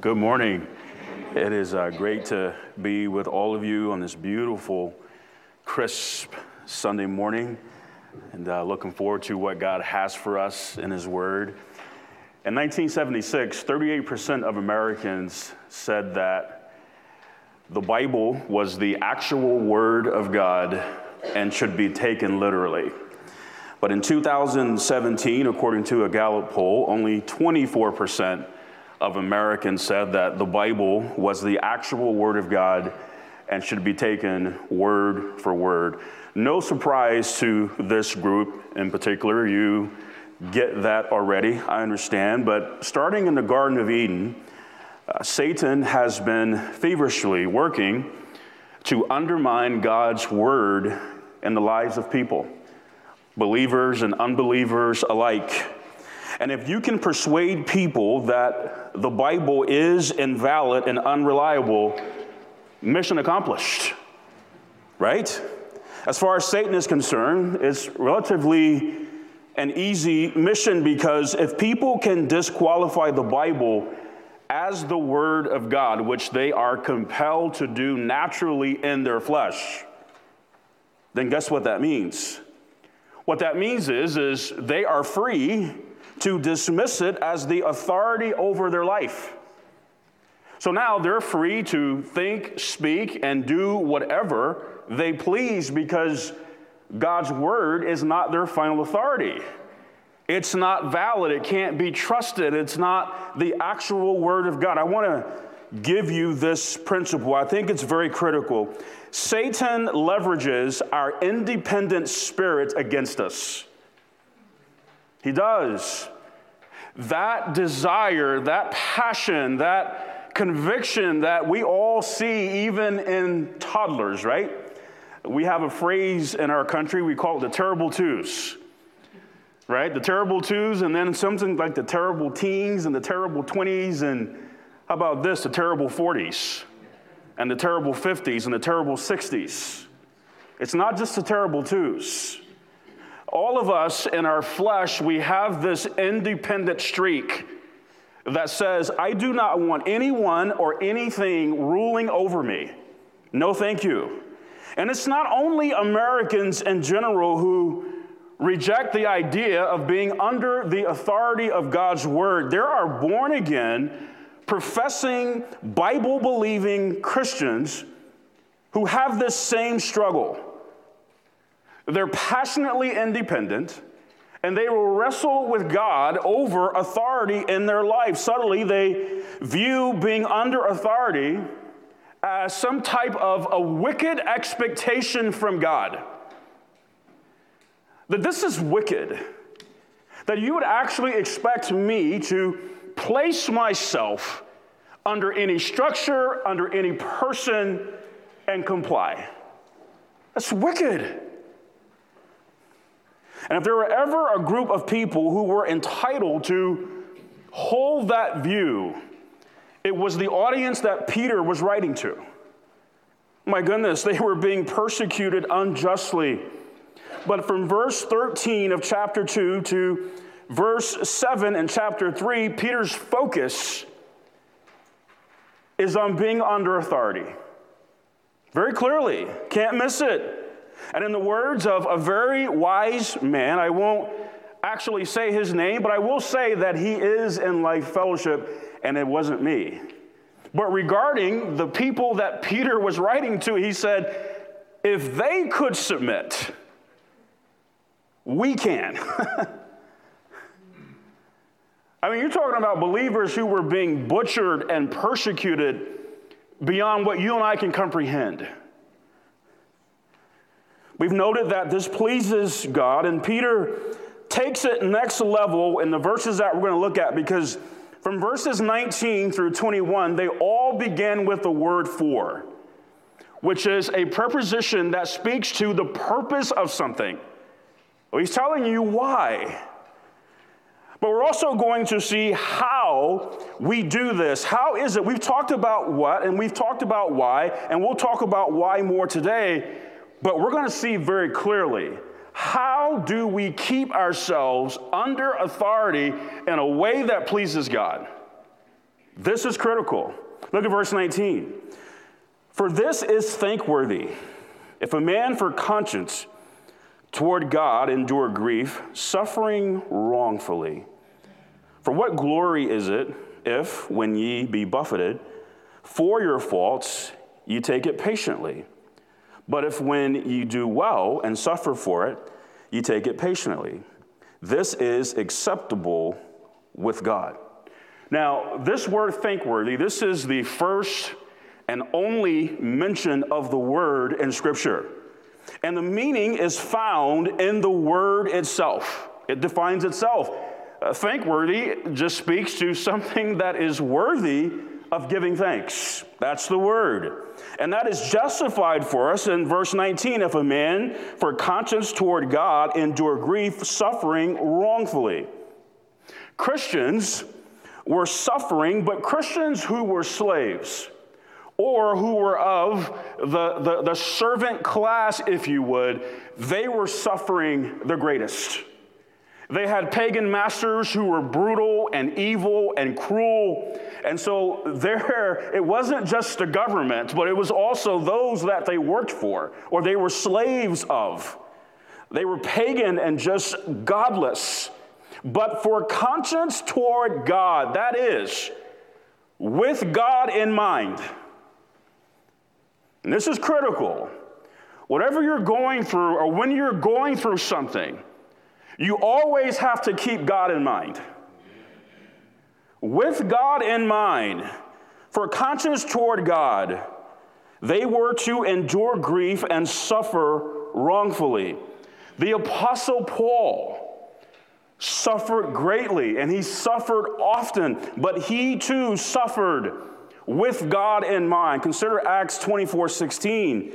Good morning. It is uh, great to be with all of you on this beautiful, crisp Sunday morning, and uh, looking forward to what God has for us in His Word. In 1976, 38% of Americans said that the Bible was the actual Word of God and should be taken literally. But in 2017, according to a Gallup poll, only 24% of Americans said that the Bible was the actual Word of God and should be taken word for word. No surprise to this group in particular. You get that already, I understand. But starting in the Garden of Eden, uh, Satan has been feverishly working to undermine God's Word in the lives of people, believers and unbelievers alike. And if you can persuade people that the Bible is invalid and unreliable, mission accomplished, right? As far as Satan is concerned, it's relatively an easy mission because if people can disqualify the Bible as the Word of God, which they are compelled to do naturally in their flesh, then guess what that means? What that means is, is they are free to dismiss it as the authority over their life. So now they're free to think, speak, and do whatever they please because God's word is not their final authority. It's not valid. It can't be trusted. It's not the actual word of God. I want to give you this principle. I think it's very critical. Satan leverages our independent spirit against us. He does. That desire, that passion, that conviction that we all see even in toddlers, right? We have a phrase in our country, we call it the terrible twos, right? The terrible twos, and then something like the terrible teens and the terrible 20s, and how about this, the terrible 40s, and the terrible 50s, and the terrible 60s. It's not just the terrible twos. All of us in our flesh, we have this independent streak that says, I do not want anyone or anything ruling over me. No, thank you. And it's not only Americans in general who reject the idea of being under the authority of God's word. There are born again, professing, Bible believing Christians who have this same struggle. They're passionately independent and they will wrestle with God over authority in their life. Subtly, they view being under authority as some type of a wicked expectation from God. That this is wicked. That you would actually expect me to place myself under any structure, under any person, and comply. That's wicked. And if there were ever a group of people who were entitled to hold that view, it was the audience that Peter was writing to. My goodness, they were being persecuted unjustly. But from verse 13 of chapter 2 to verse 7 in chapter 3, Peter's focus is on being under authority. Very clearly, can't miss it. And in the words of a very wise man, I won't actually say his name, but I will say that he is in life fellowship, and it wasn't me. But regarding the people that Peter was writing to, he said, if they could submit, we can. I mean, you're talking about believers who were being butchered and persecuted beyond what you and I can comprehend. We've noted that this pleases God, and Peter takes it next level in the verses that we're going to look at because from verses 19 through 21, they all begin with the word for, which is a preposition that speaks to the purpose of something. Well, he's telling you why. But we're also going to see how we do this. How is it? We've talked about what and we've talked about why, and we'll talk about why more today. But we're going to see very clearly how do we keep ourselves under authority in a way that pleases God? This is critical. Look at verse 19. For this is thankworthy if a man for conscience toward God endure grief, suffering wrongfully. For what glory is it if, when ye be buffeted for your faults, ye take it patiently? But if when you do well and suffer for it, you take it patiently, this is acceptable with God. Now, this word thankworthy, this is the first and only mention of the word in Scripture. And the meaning is found in the word itself. It defines itself. Uh, thankworthy just speaks to something that is worthy of giving thanks. That's the word. And that is justified for us in verse 19 if a man for conscience toward God endure grief, suffering wrongfully. Christians were suffering, but Christians who were slaves or who were of the, the, the, servant class, if you would, they were suffering the greatest. They had pagan masters who were brutal and evil and cruel. And so there, it wasn't just the government, but it was also those that they worked for or they were slaves of. They were pagan and just godless. But for conscience toward God, that is, with God in mind, and this is critical. Whatever you're going through, or when you're going through something, you always have to keep God in mind. With God in mind, for conscience toward God, they were to endure grief and suffer wrongfully. The Apostle Paul suffered greatly, and he suffered often, but he too suffered with God in mind. Consider Acts 24 16.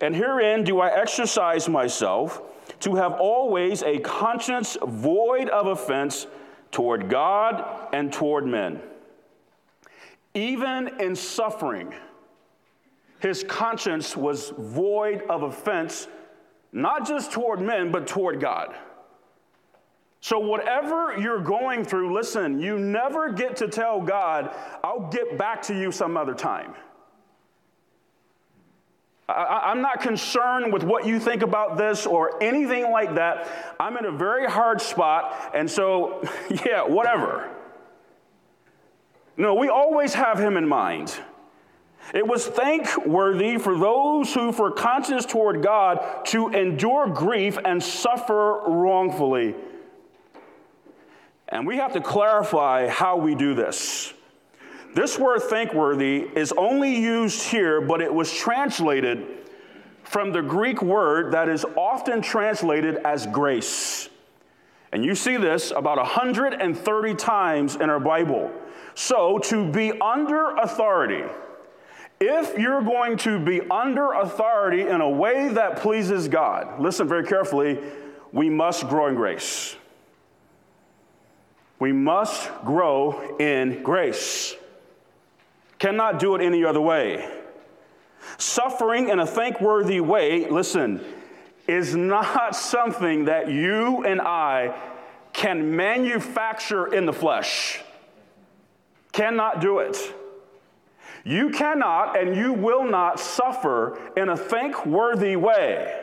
And herein do I exercise myself to have always a conscience void of offense toward God and toward men. Even in suffering, his conscience was void of offense, not just toward men, but toward God. So, whatever you're going through, listen, you never get to tell God, I'll get back to you some other time. I, am not concerned with what you think about this or anything like that. I'm in a very hard spot, and so, yeah, whatever. No, we always have Him in mind. It was thankworthy for those who, for conscience toward God, to endure grief and suffer wrongfully. And we have to clarify how we do this. This word thankworthy is only used here, but it was translated from the Greek word that is often translated as grace. And you see this about 130 times in our Bible. So, to be under authority, if you're going to be under authority in a way that pleases God, listen very carefully, we must grow in grace. We must grow in grace. Cannot do it any other way. Suffering in a thankworthy way, listen, is not something that you and I can manufacture in the flesh. Cannot do it. You cannot and you will not suffer in a thankworthy way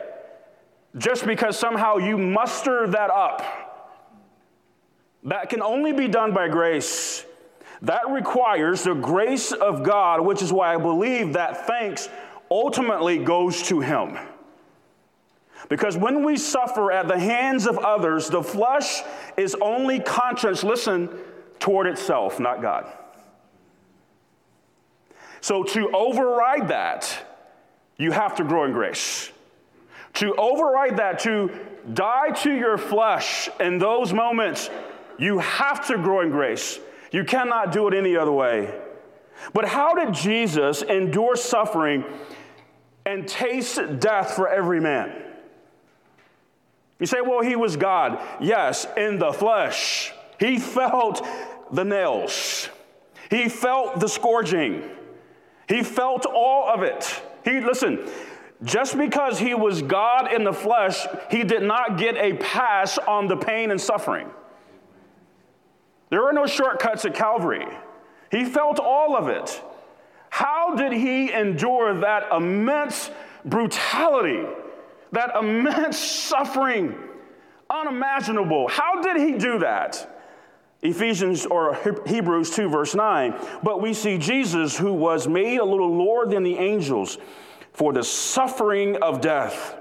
just because somehow you muster that up that can only be done by grace. That requires the grace of God, which is why I believe that thanks ultimately goes to Him. Because when we suffer at the hands of others, the flesh is only conscious, listen, toward itself, not God. So to override that, you have to grow in grace. To override that, to die to your flesh in those moments you have to grow in grace. You cannot do it any other way. But how did Jesus endure suffering and taste death for every man? You say, well, he was God. Yes, in the flesh. He felt the nails, he felt the scourging, he felt all of it. He, listen, just because he was God in the flesh, he did not get a pass on the pain and suffering. There are no shortcuts at Calvary. He felt all of it. How did he endure that immense brutality, that immense suffering? Unimaginable. How did he do that? Ephesians or Hebrews 2, verse 9. But we see Jesus, who was made a little lower than the angels for the suffering of death,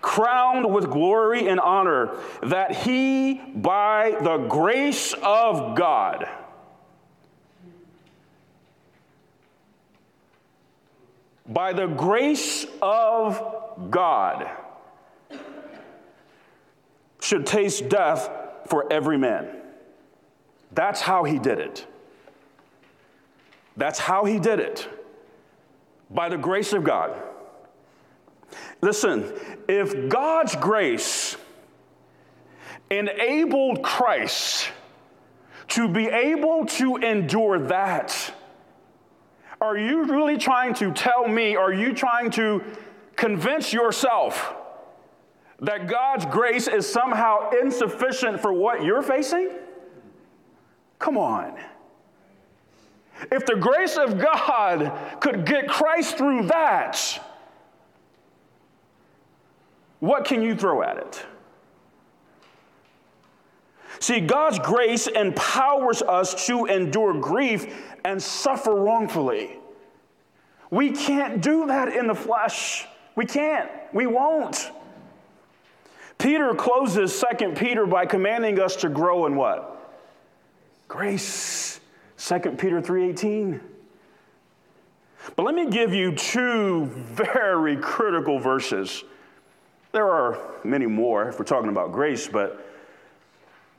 crowned with glory and honor, that he, by the grace of God, by the grace of God, should taste death for every man. That's how he did it. That's how he did it. By the grace of God. Listen, if God's grace enabled Christ to be able to endure that, are you really trying to tell me, are you trying to convince yourself that God's grace is somehow insufficient for what you're facing? Come on. If the grace of God could get Christ through that, what can you throw at it? See, God's grace empowers us to endure grief and suffer wrongfully. We can't do that in the flesh. We can't. We won't. Peter closes 2 Peter by commanding us to grow in what? Grace. 2 Peter 3:18. But let me give you two very critical verses. There are many more if we're talking about grace, but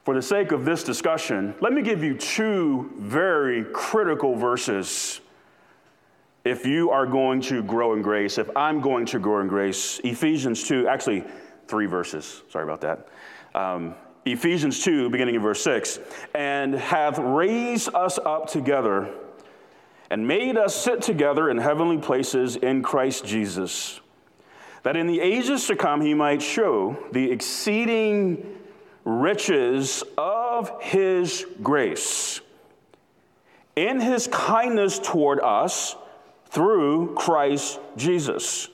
for the sake of this discussion, let me give you two very critical verses if you are going to grow in grace, if I'm going to grow in grace. Ephesians 2, actually, three verses. Sorry about that. Um, Ephesians 2, beginning in verse 6, and hath raised us up together and made us sit together in heavenly places in Christ Jesus, that in the ages to come he might show the exceeding riches of his grace in his kindness toward us through Christ Jesus.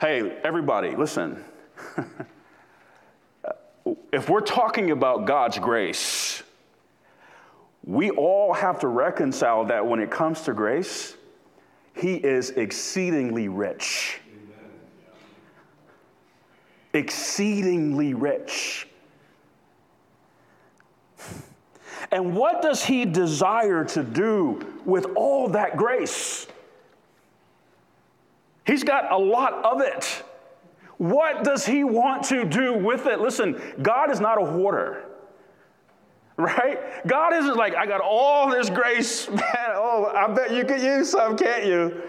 Hey, everybody, listen. if we're talking about God's grace, we all have to reconcile that when it comes to grace, He is exceedingly rich. Exceedingly rich. And what does He desire to do with all that grace? He's got a lot of it. What does he want to do with it? Listen, God is not a hoarder. Right? God isn't like, I got all this grace, man. Oh, I bet you could use some, can't you?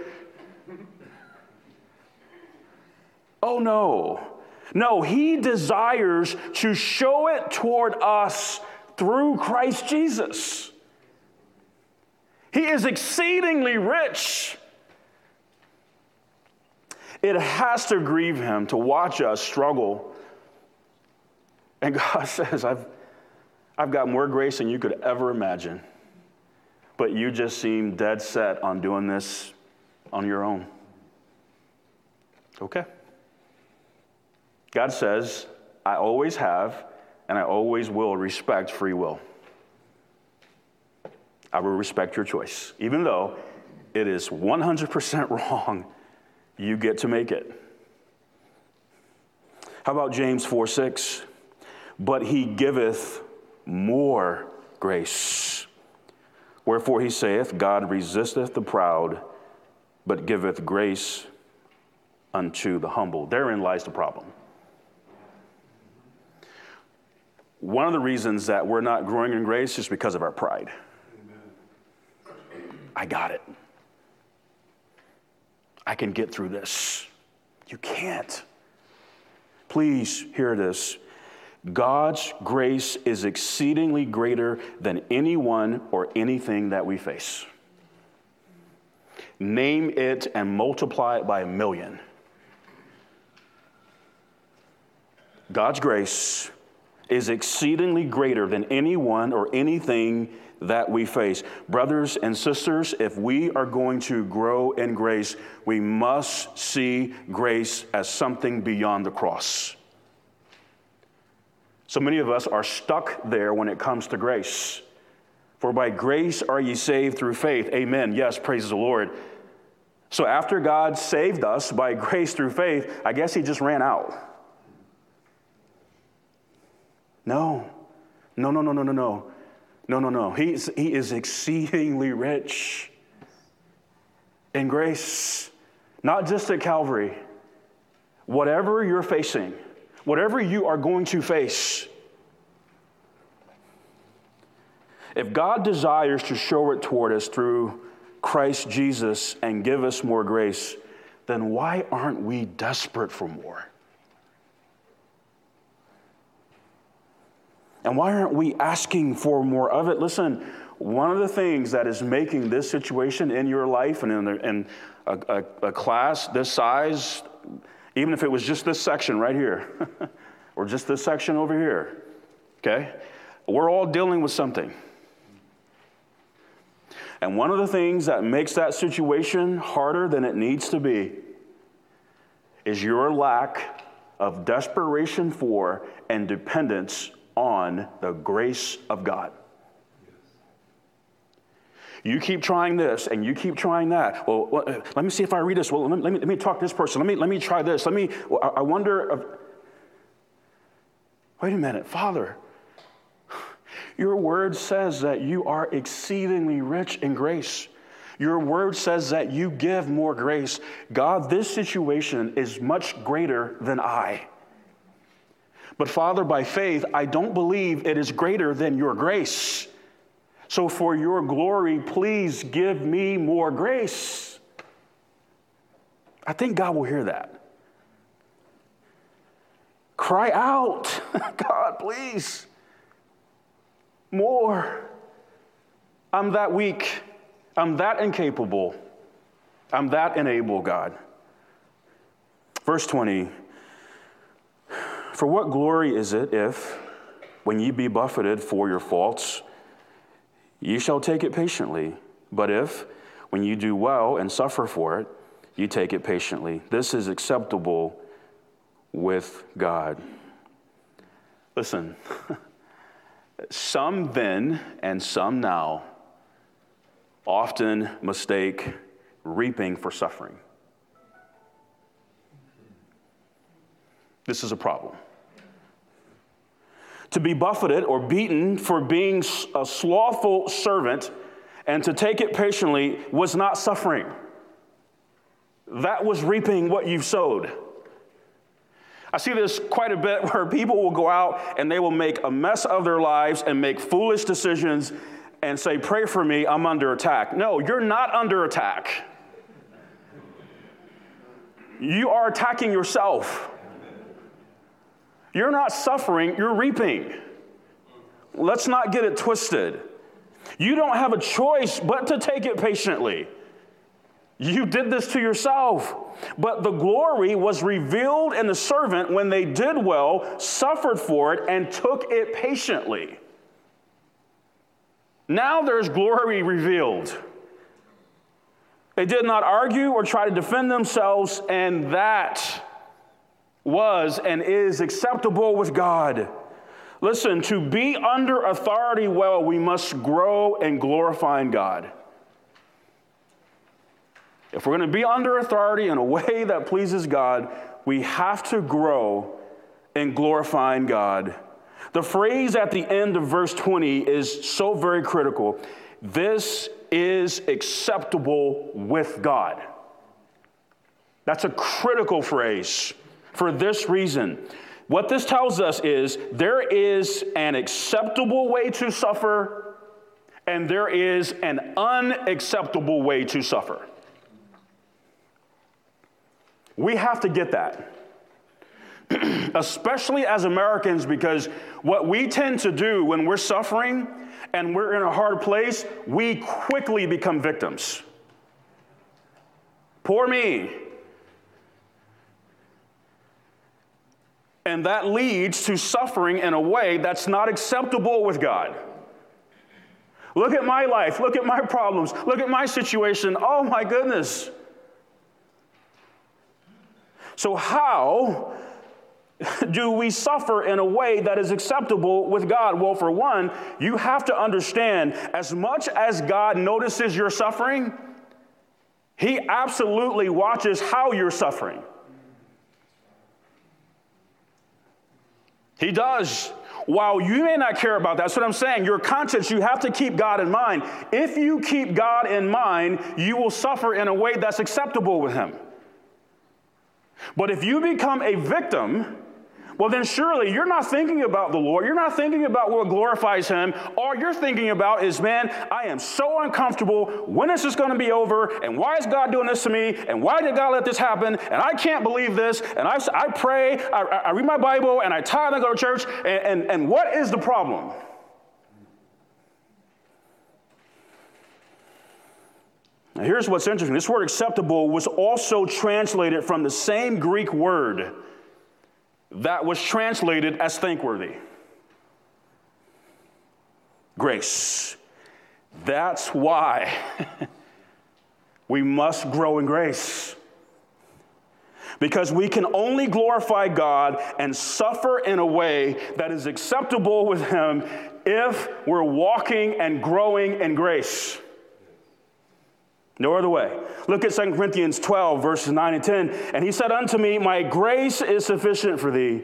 Oh, no. No, he desires to show it toward us through Christ Jesus. He is exceedingly rich. It has to grieve him to watch us struggle. And God says, I've, I've got more grace than you could ever imagine. But you just seem dead set on doing this on your own. Okay. God says, I always have and I always will respect free will. I will respect your choice, even though it is 100% wrong you get to make it. How about James 4 6? But he giveth more grace. Wherefore he saith, God resisteth the proud, but giveth grace unto the humble. Therein lies the problem. One of the reasons that we're not growing in grace is because of our pride. Amen. I got it. I can get through this. You can't. Please hear this. God's grace is exceedingly greater than anyone or anything that we face. Name it and multiply it by a million. God's grace is exceedingly greater than anyone or anything that we face. Brothers and sisters, if we are going to grow in grace, we must see grace as something beyond the cross. So many of us are stuck there when it comes to grace. For by grace are ye saved through faith. Amen. Yes, praise the Lord. So after God saved us by grace through faith, I guess he just ran out. No. No, no, no, no, no, no. No, no, no. He's, he is exceedingly rich in grace, not just at Calvary. Whatever you're facing, whatever you are going to face, if God desires to show it toward us through Christ Jesus and give us more grace, then why aren't we desperate for more? And why aren't we asking for more of it? Listen, one of the things that is making this situation in your life and in, the, in a, a, a class this size, even if it was just this section right here, or just this section over here, okay? We're all dealing with something. And one of the things that makes that situation harder than it needs to be is your lack of desperation for and dependence on the grace of God. You keep trying this and you keep trying that. Well, let me see if I read this. Well, let me, let me talk to this person. Let me, let me try this. Let me, I wonder. If, wait a minute, Father. Your word says that you are exceedingly rich in grace. Your word says that you give more grace. God, this situation is much greater than I. But Father, by faith, I don't believe it is greater than your grace. So for your glory, please give me more grace. I think God will hear that. Cry out, God, please. More. I'm that weak. I'm that incapable. I'm that unable, God. Verse 20 for what glory is it if, when ye be buffeted for your faults, ye shall take it patiently? But if, when you do well and suffer for it, you take it patiently, this is acceptable with God. Listen, some then and some now often mistake reaping for suffering. This is a problem to be buffeted or beaten for being a slothful servant and to take it patiently was not suffering. That was reaping what you've sowed. I see this quite a bit where people will go out and they will make a mess of their lives and make foolish decisions and say, Pray for me, I'm under attack. No, you're not under attack. You are attacking yourself. You're not suffering, you're reaping. Let's not get it twisted. You don't have a choice but to take it patiently. You did this to yourself. But the glory was revealed in the servant when they did well, suffered for it, and took it patiently. Now there's glory revealed. They did not argue or try to defend themselves, and that was and is acceptable with God. Listen, to be under authority well, we must grow in glorifying God. If we're going to be under authority in a way that pleases God, we have to grow in glorifying God. The phrase at the end of verse 20 is so very critical. This is acceptable with God. That's a critical phrase for this reason. What this tells us is there is an acceptable way to suffer, and there is an unacceptable way to suffer. We have to get that. Especially as Americans, because what we tend to do when we're suffering and we're in a hard place, we quickly become victims. Poor me. And that leads to suffering in a way that's not acceptable with God. Look at my life. Look at my problems. Look at my situation. Oh my goodness. So, how do we suffer in a way that is acceptable with God? Well, for one, you have to understand as much as God notices your suffering, He absolutely watches how you're suffering. He does. While you may not care about that, that's what I'm saying. Your conscience, you have to keep God in mind. If you keep God in mind, you will suffer in a way that's acceptable with Him. But if you become a victim, well, then surely you're not thinking about the Lord. You're not thinking about what glorifies Him. All you're thinking about is, man, I am so uncomfortable. When is this going to be over? And why is God doing this to me? And why did God let this happen? And I can't believe this. And I, I pray, I, I read my Bible, and I tithe and go to church. And, and, and what is the problem? Now, here's what's interesting this word acceptable was also translated from the same Greek word that was translated as thankworthy. Grace. That's why we must grow in grace. Because we can only glorify God and suffer in a way that is acceptable with Him if we're walking and growing in grace. No other way. Look at 2 Corinthians 12, verses 9 and 10. And he said unto me, My grace is sufficient for thee,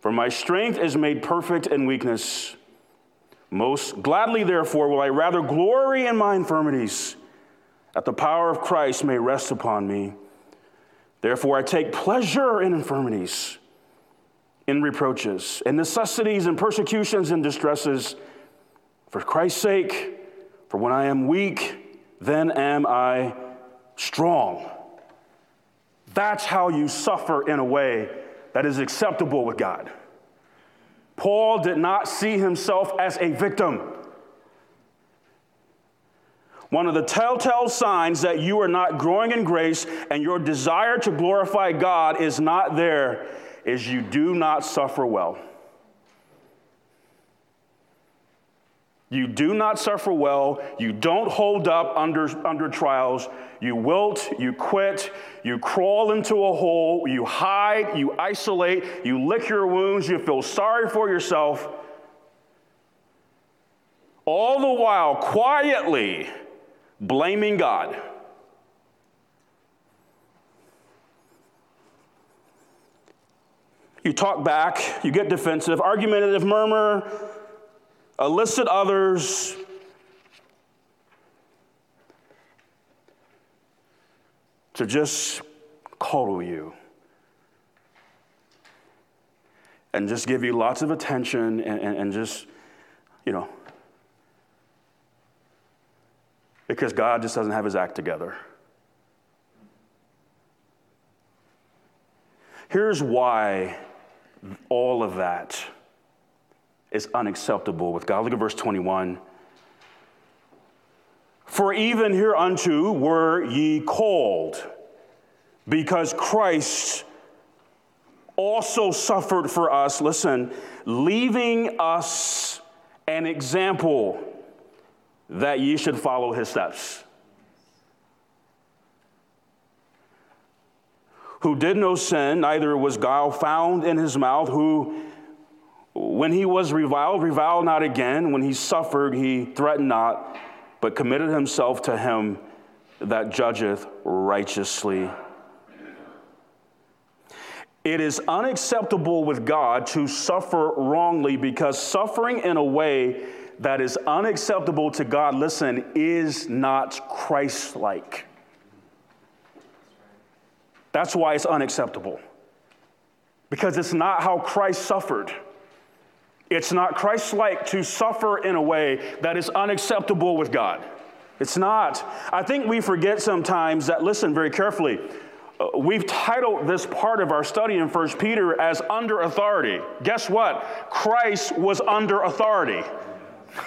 for my strength is made perfect in weakness. Most gladly, therefore, will I rather glory in my infirmities, that the power of Christ may rest upon me. Therefore, I take pleasure in infirmities, in reproaches, in necessities, and persecutions, and distresses, for Christ's sake. For when I am weak, then am I strong. That's how you suffer in a way that is acceptable with God. Paul did not see himself as a victim. One of the telltale signs that you are not growing in grace and your desire to glorify God is not there is you do not suffer well. You do not suffer well. You don't hold up under, under trials. You wilt, you quit, you crawl into a hole, you hide, you isolate, you lick your wounds, you feel sorry for yourself. All the while quietly blaming God. You talk back, you get defensive, argumentative, murmur, elicit others, to just coddle you. And just give you lots of attention and, and, and just, you know, because God just doesn't have his act together. Here's why all of that is unacceptable with God. Look at verse 21. For even hereunto were ye called, because Christ also suffered for us, listen, leaving us an example that ye should follow his steps. Who did no sin, neither was guile found in his mouth, who when he was reviled, reviled not again. When he suffered, he threatened not, but committed himself to him that judgeth righteously. It is unacceptable with God to suffer wrongly because suffering in a way that is unacceptable to God, listen, is not Christ like. That's why it's unacceptable. Because it's not how Christ suffered. It's not Christ like to suffer in a way that is unacceptable with God. It's not. I think we forget sometimes that, listen very carefully, uh, we've titled this part of our study in 1 Peter as under authority. Guess what? Christ was under authority.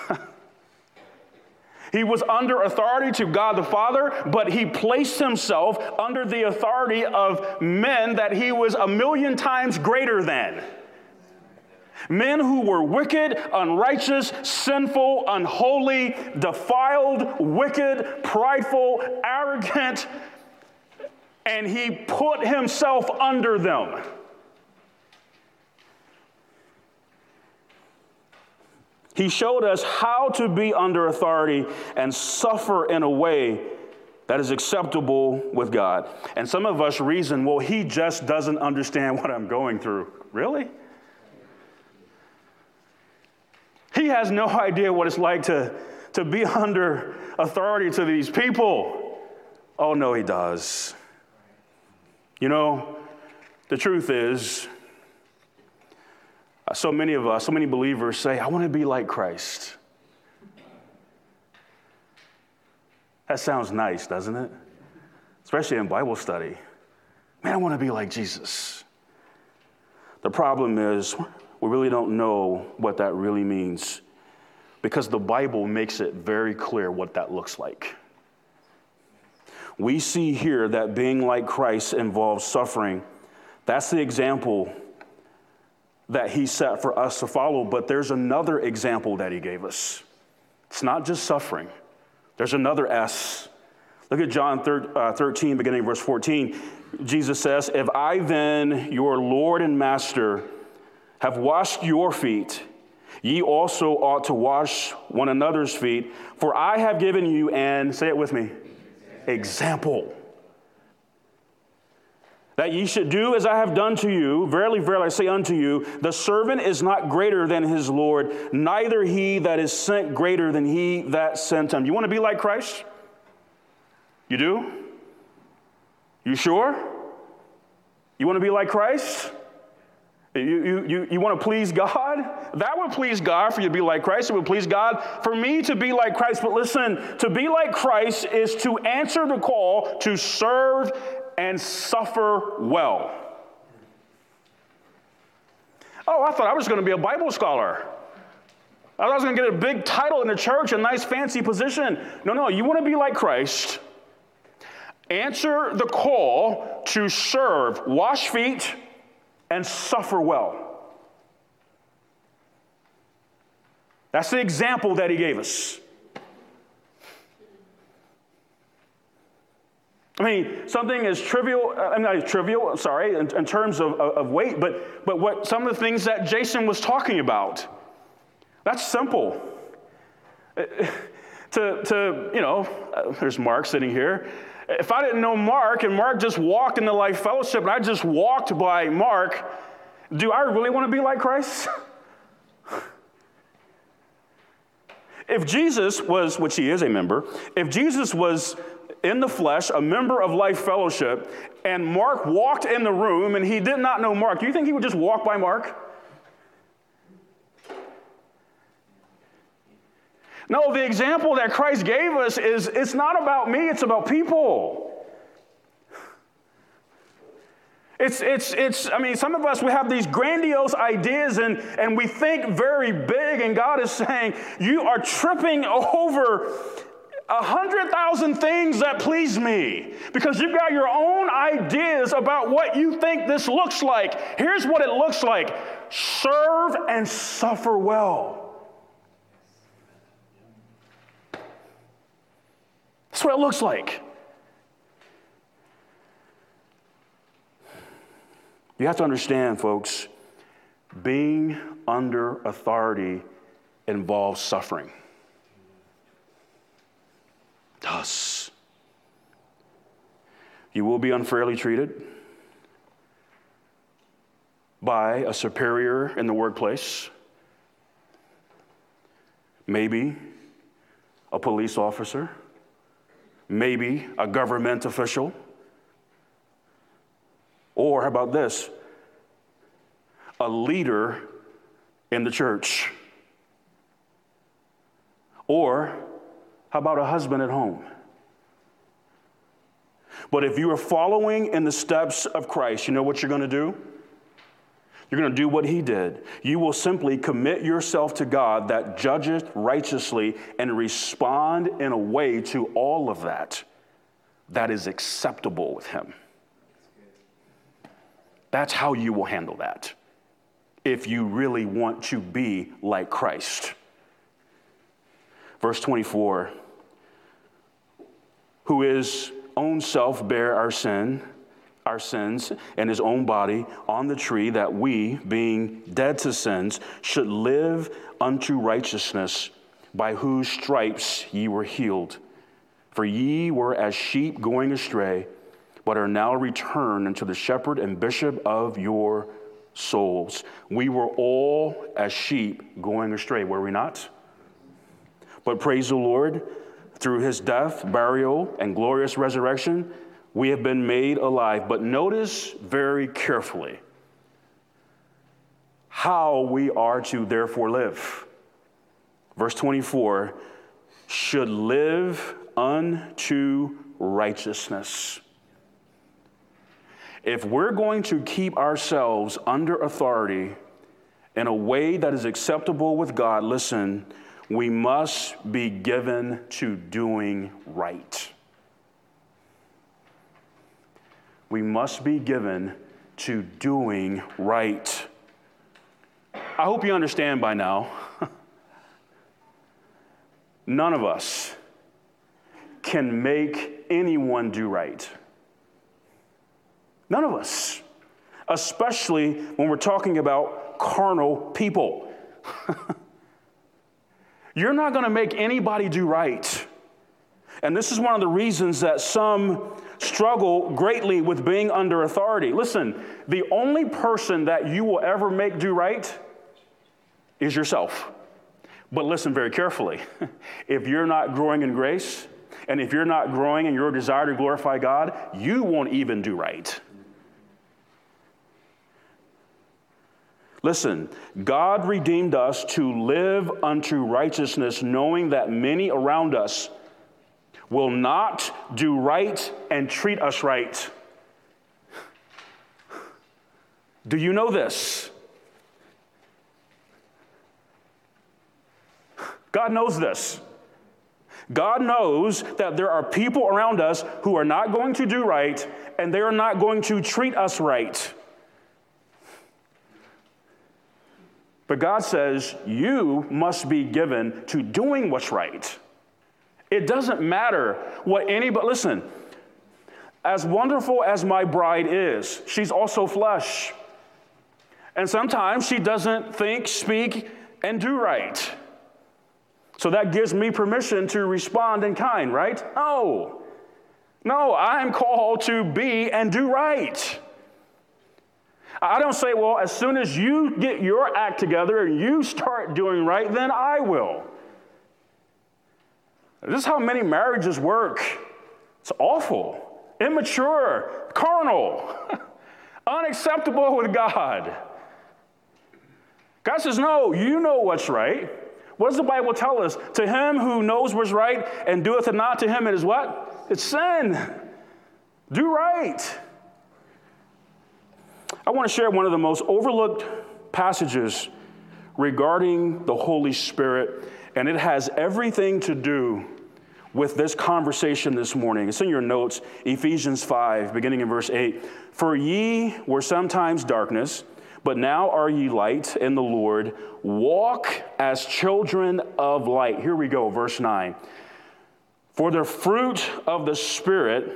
he was under authority to God the Father, but he placed himself under the authority of men that he was a million times greater than. Men who were wicked, unrighteous, sinful, unholy, defiled, wicked, prideful, arrogant, and he put himself under them. He showed us how to be under authority and suffer in a way that is acceptable with God. And some of us reason, well, he just doesn't understand what I'm going through. Really? He has no idea what it's like to, to be under authority to these people. Oh, no, he does. You know, the truth is, uh, so many of us, so many believers say, I want to be like Christ. That sounds nice, doesn't it? Especially in Bible study. Man, I want to be like Jesus. The problem is, we really don't know what that really means because the Bible makes it very clear what that looks like. We see here that being like Christ involves suffering. That's the example that he set for us to follow, but there's another example that he gave us. It's not just suffering, there's another S. Look at John uh, 13, beginning verse 14. Jesus says, If I then, your Lord and Master, have washed your feet, ye also ought to wash one another's feet, for I have given you and say it with me, example. That ye should do as I have done to you. Verily, verily, I say unto you, the servant is not greater than his Lord, neither he that is sent greater than he that sent him. You want to be like Christ? You do? You sure? You want to be like Christ? You, you, you, you want to please God? That would please God for you to be like Christ. It would please God for me to be like Christ. But listen, to be like Christ is to answer the call to serve and suffer well. Oh, I thought I was going to be a Bible scholar. I thought I was going to get a big title in the church, a nice fancy position. No, no, you want to be like Christ. Answer the call to serve, wash feet, and suffer well. That's the example that he gave us. I mean, something as trivial, uh, I'm not trivial, sorry, in, in terms of, of, weight, but, but what some of the things that Jason was talking about. That's simple. Uh, to, to you know, uh, there's Mark sitting here. If I didn't know Mark and Mark just walked into Life Fellowship and I just walked by Mark, do I really want to be like Christ? if Jesus was, which he is a member, if Jesus was in the flesh, a member of Life Fellowship, and Mark walked in the room and he did not know Mark, do you think he would just walk by Mark? No, the example that Christ gave us is it's not about me, it's about people. It's, it's, it's, I mean, some of us, we have these grandiose ideas and, and we think very big, and God is saying, You are tripping over a hundred thousand things that please me because you've got your own ideas about what you think this looks like. Here's what it looks like serve and suffer well. That's what it looks like. You have to understand, folks, being under authority involves suffering. Does. You will be unfairly treated by a superior in the workplace, maybe a police officer maybe a government official. Or how about this? A leader in the church. Or how about a husband at home? But if you are following in the steps of Christ, you know what you're going to do? You're going to do what he did. You will simply commit yourself to God that judgeth righteously and respond in a way to all of that that is acceptable with him. That's how you will handle that. if you really want to be like Christ. Verse 24 Who is own self bear our sin, our sins, and his own body on the tree, that we, being dead to sins, should live unto righteousness, by whose stripes ye were healed. For ye were as sheep going astray, but are now returned unto the shepherd and bishop of your souls. We were all as sheep going astray, were we not? But praise the Lord, through his death, burial, and glorious resurrection, we have been made alive. But notice very carefully how we are to therefore live. Verse 24 should live unto righteousness. If we're going to keep ourselves under authority in a way that is acceptable with God, listen, we must be given to doing right. We must be given to doing right. I hope you understand by now. None of us can make anyone do right. None of us, especially when we're talking about carnal people. You're not going to make anybody do right. And this is one of the reasons that some struggle greatly with being under authority. Listen, the only person that you will ever make do right is yourself. But listen very carefully. if you're not growing in grace, and if you're not growing in your desire to glorify God, you won't even do right. Listen, God redeemed us to live unto righteousness, knowing that many around us will not do right and treat us right. Do you know this? God knows this. God knows that there are people around us who are not going to do right and they are not going to treat us right. But God says you must be given to doing what's right. It doesn't matter what anybody, listen, as wonderful as my bride is, she's also flesh. And sometimes she doesn't think, speak, and do right. So that gives me permission to respond in kind, right? No. No, I'm called to be and do right. I don't say, well, as soon as you get your act together and you start doing right, then I will. This is how many marriages work. It's awful, immature, carnal, unacceptable with God. God says, no, you know what's right. What does the Bible tell us? To him who knows what's right and doeth it not, to him it is what? It's sin. Do right. I want to share one of the most overlooked passages regarding the Holy Spirit, and it has everything to do with this conversation this morning. It's in your notes, Ephesians 5, beginning in verse 8. For ye were sometimes darkness but now are ye light in the Lord. Walk as children of light. Here we go, verse 9. For the fruit of the Spirit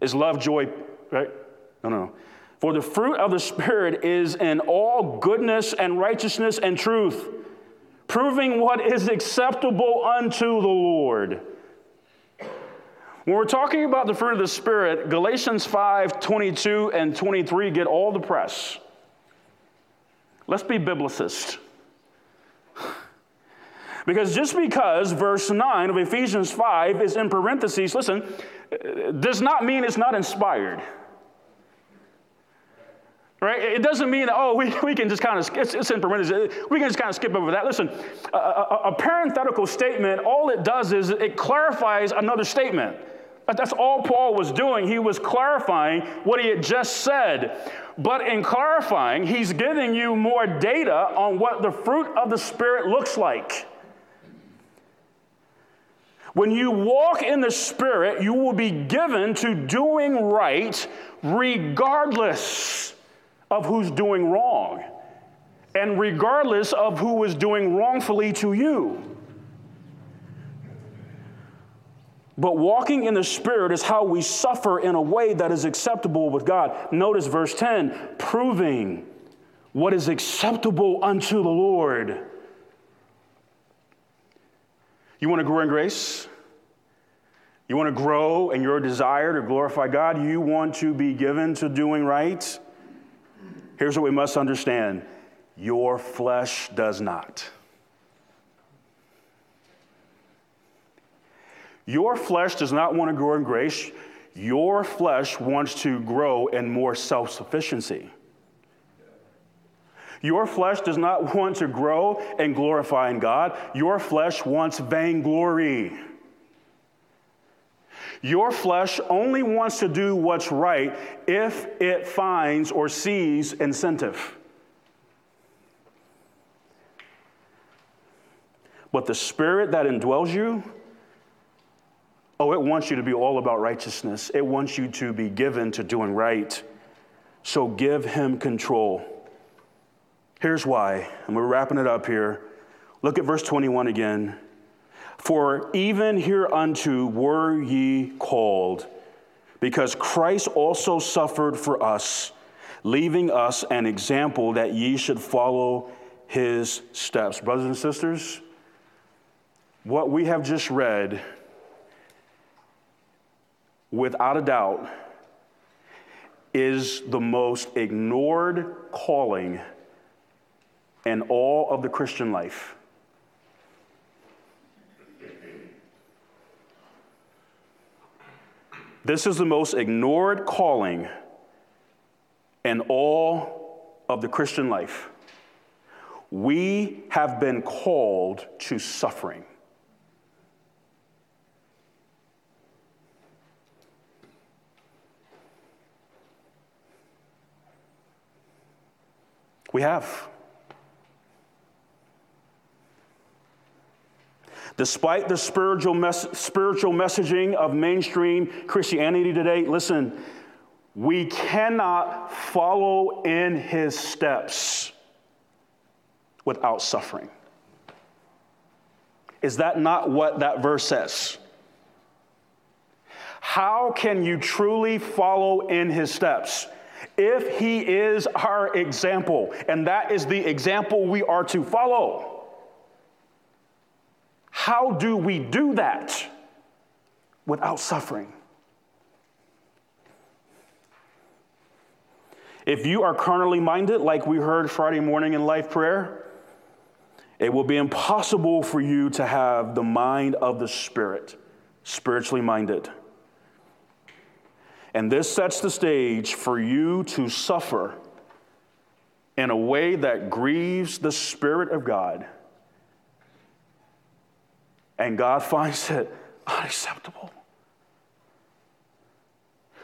is love, joy, right? No, no. For the fruit of the Spirit is in all goodness and righteousness and truth, proving what is acceptable unto the Lord. When we're talking about the fruit of the Spirit, Galatians 5 22 and 23 get all the press. Let's be biblicist. Because just because verse 9 of Ephesians 5 is in parentheses, listen, uh, does not mean it's not inspired. Right? It doesn't mean, that, oh, we, we can just kind of, it's, it's in parentheses, we can just kind of skip over that. Listen, a, a, a parenthetical statement, all it does is it clarifies another statement. That's all Paul was doing. He was clarifying what he had just said. But in clarifying, he's giving you more data on what the fruit of the Spirit looks like. When you walk in the Spirit, you will be given to doing right regardless of who's doing wrong. and regardless of who is doing wrongfully to you. But walking in the Spirit is how we suffer in a way that is acceptable with God. Notice verse 10 proving what is acceptable unto the Lord. You want to grow in grace? You want to grow in your desire to glorify God? You want to be given to doing right? Here's what we must understand your flesh does not. Your flesh does not want to grow in grace. Your flesh wants to grow in more self sufficiency. Your flesh does not want to grow and glorify in God. Your flesh wants vainglory. Your flesh only wants to do what's right if it finds or sees incentive. But the spirit that indwells you, oh, it wants you to be all about righteousness. It wants you to be given to doing right. So give him control. Here's why, and we're wrapping it up here. Look at verse 21 again. For even hereunto were ye called, because Christ also suffered for us, leaving us an example that ye should follow his steps. Brothers and sisters, what we have just read, without a doubt, is the most ignored calling in all of the Christian life. This is the most ignored calling in all of the Christian life. We have been called to suffering. We have. Despite the spiritual, mes- spiritual messaging of mainstream Christianity today, listen, we cannot follow in his steps without suffering. Is that not what that verse says? How can you truly follow in his steps? if he is our example, and that is the example we are to follow. How do we do that without suffering? If you are carnally minded, like we heard Friday morning in life prayer, it will be impossible for you to have the mind of the Spirit, spiritually minded. And this sets the stage for you to suffer in a way that grieves the Spirit of God. And God finds it unacceptable.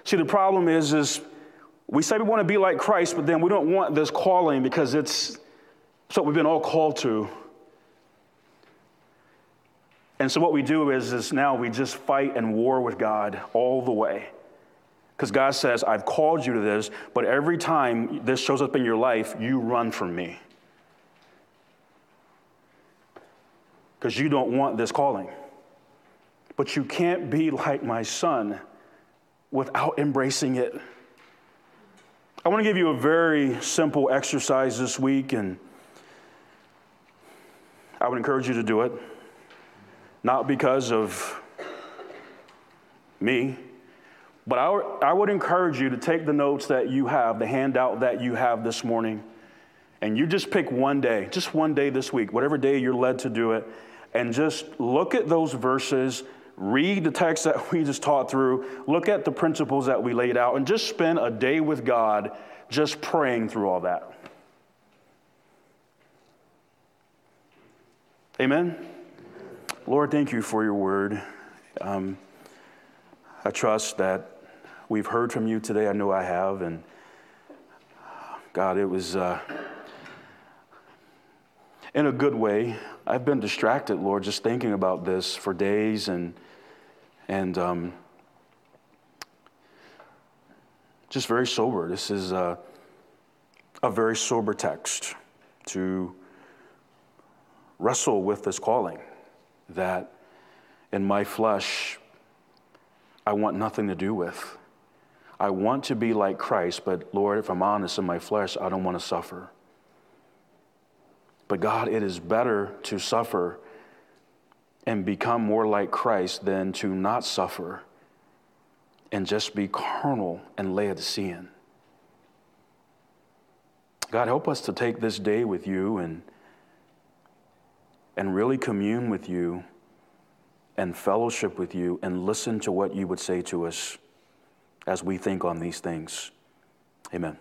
See, the problem is, is we say we want to be like Christ, but then we don't want this calling because it's, what we've been all called to. And so what we do is, is now we just fight and war with God all the way. Because God says, I've called you to this, but every time this shows up in your life, you run from me. Because you don't want this calling. But you can't be like my son without embracing it. I want to give you a very simple exercise this week, and I would encourage you to do it. Not because of me, but I, I would encourage you to take the notes that you have, the handout that you have this morning, and you just pick one day, just one day this week, whatever day you're led to do it, and just look at those verses, read the text that we just taught through, look at the principles that we laid out, and just spend a day with God just praying through all that. Amen? Lord, thank you for your word. Um, I trust that We've heard from you today. I know I have. And God, it was uh, in a good way. I've been distracted, Lord, just thinking about this for days and, and um, just very sober. This is a, a very sober text. to wrestle with this calling that in my flesh I want nothing to do with. I want to be like Christ, but Lord, if I'm honest, in my flesh, I don't want to suffer. But God, it is better to suffer and become more like Christ than to not suffer and just be carnal and Laodicean. God, help us to take this day with you and, and really commune with you and fellowship with you and listen to what you would say to us as we think on these things. Amen.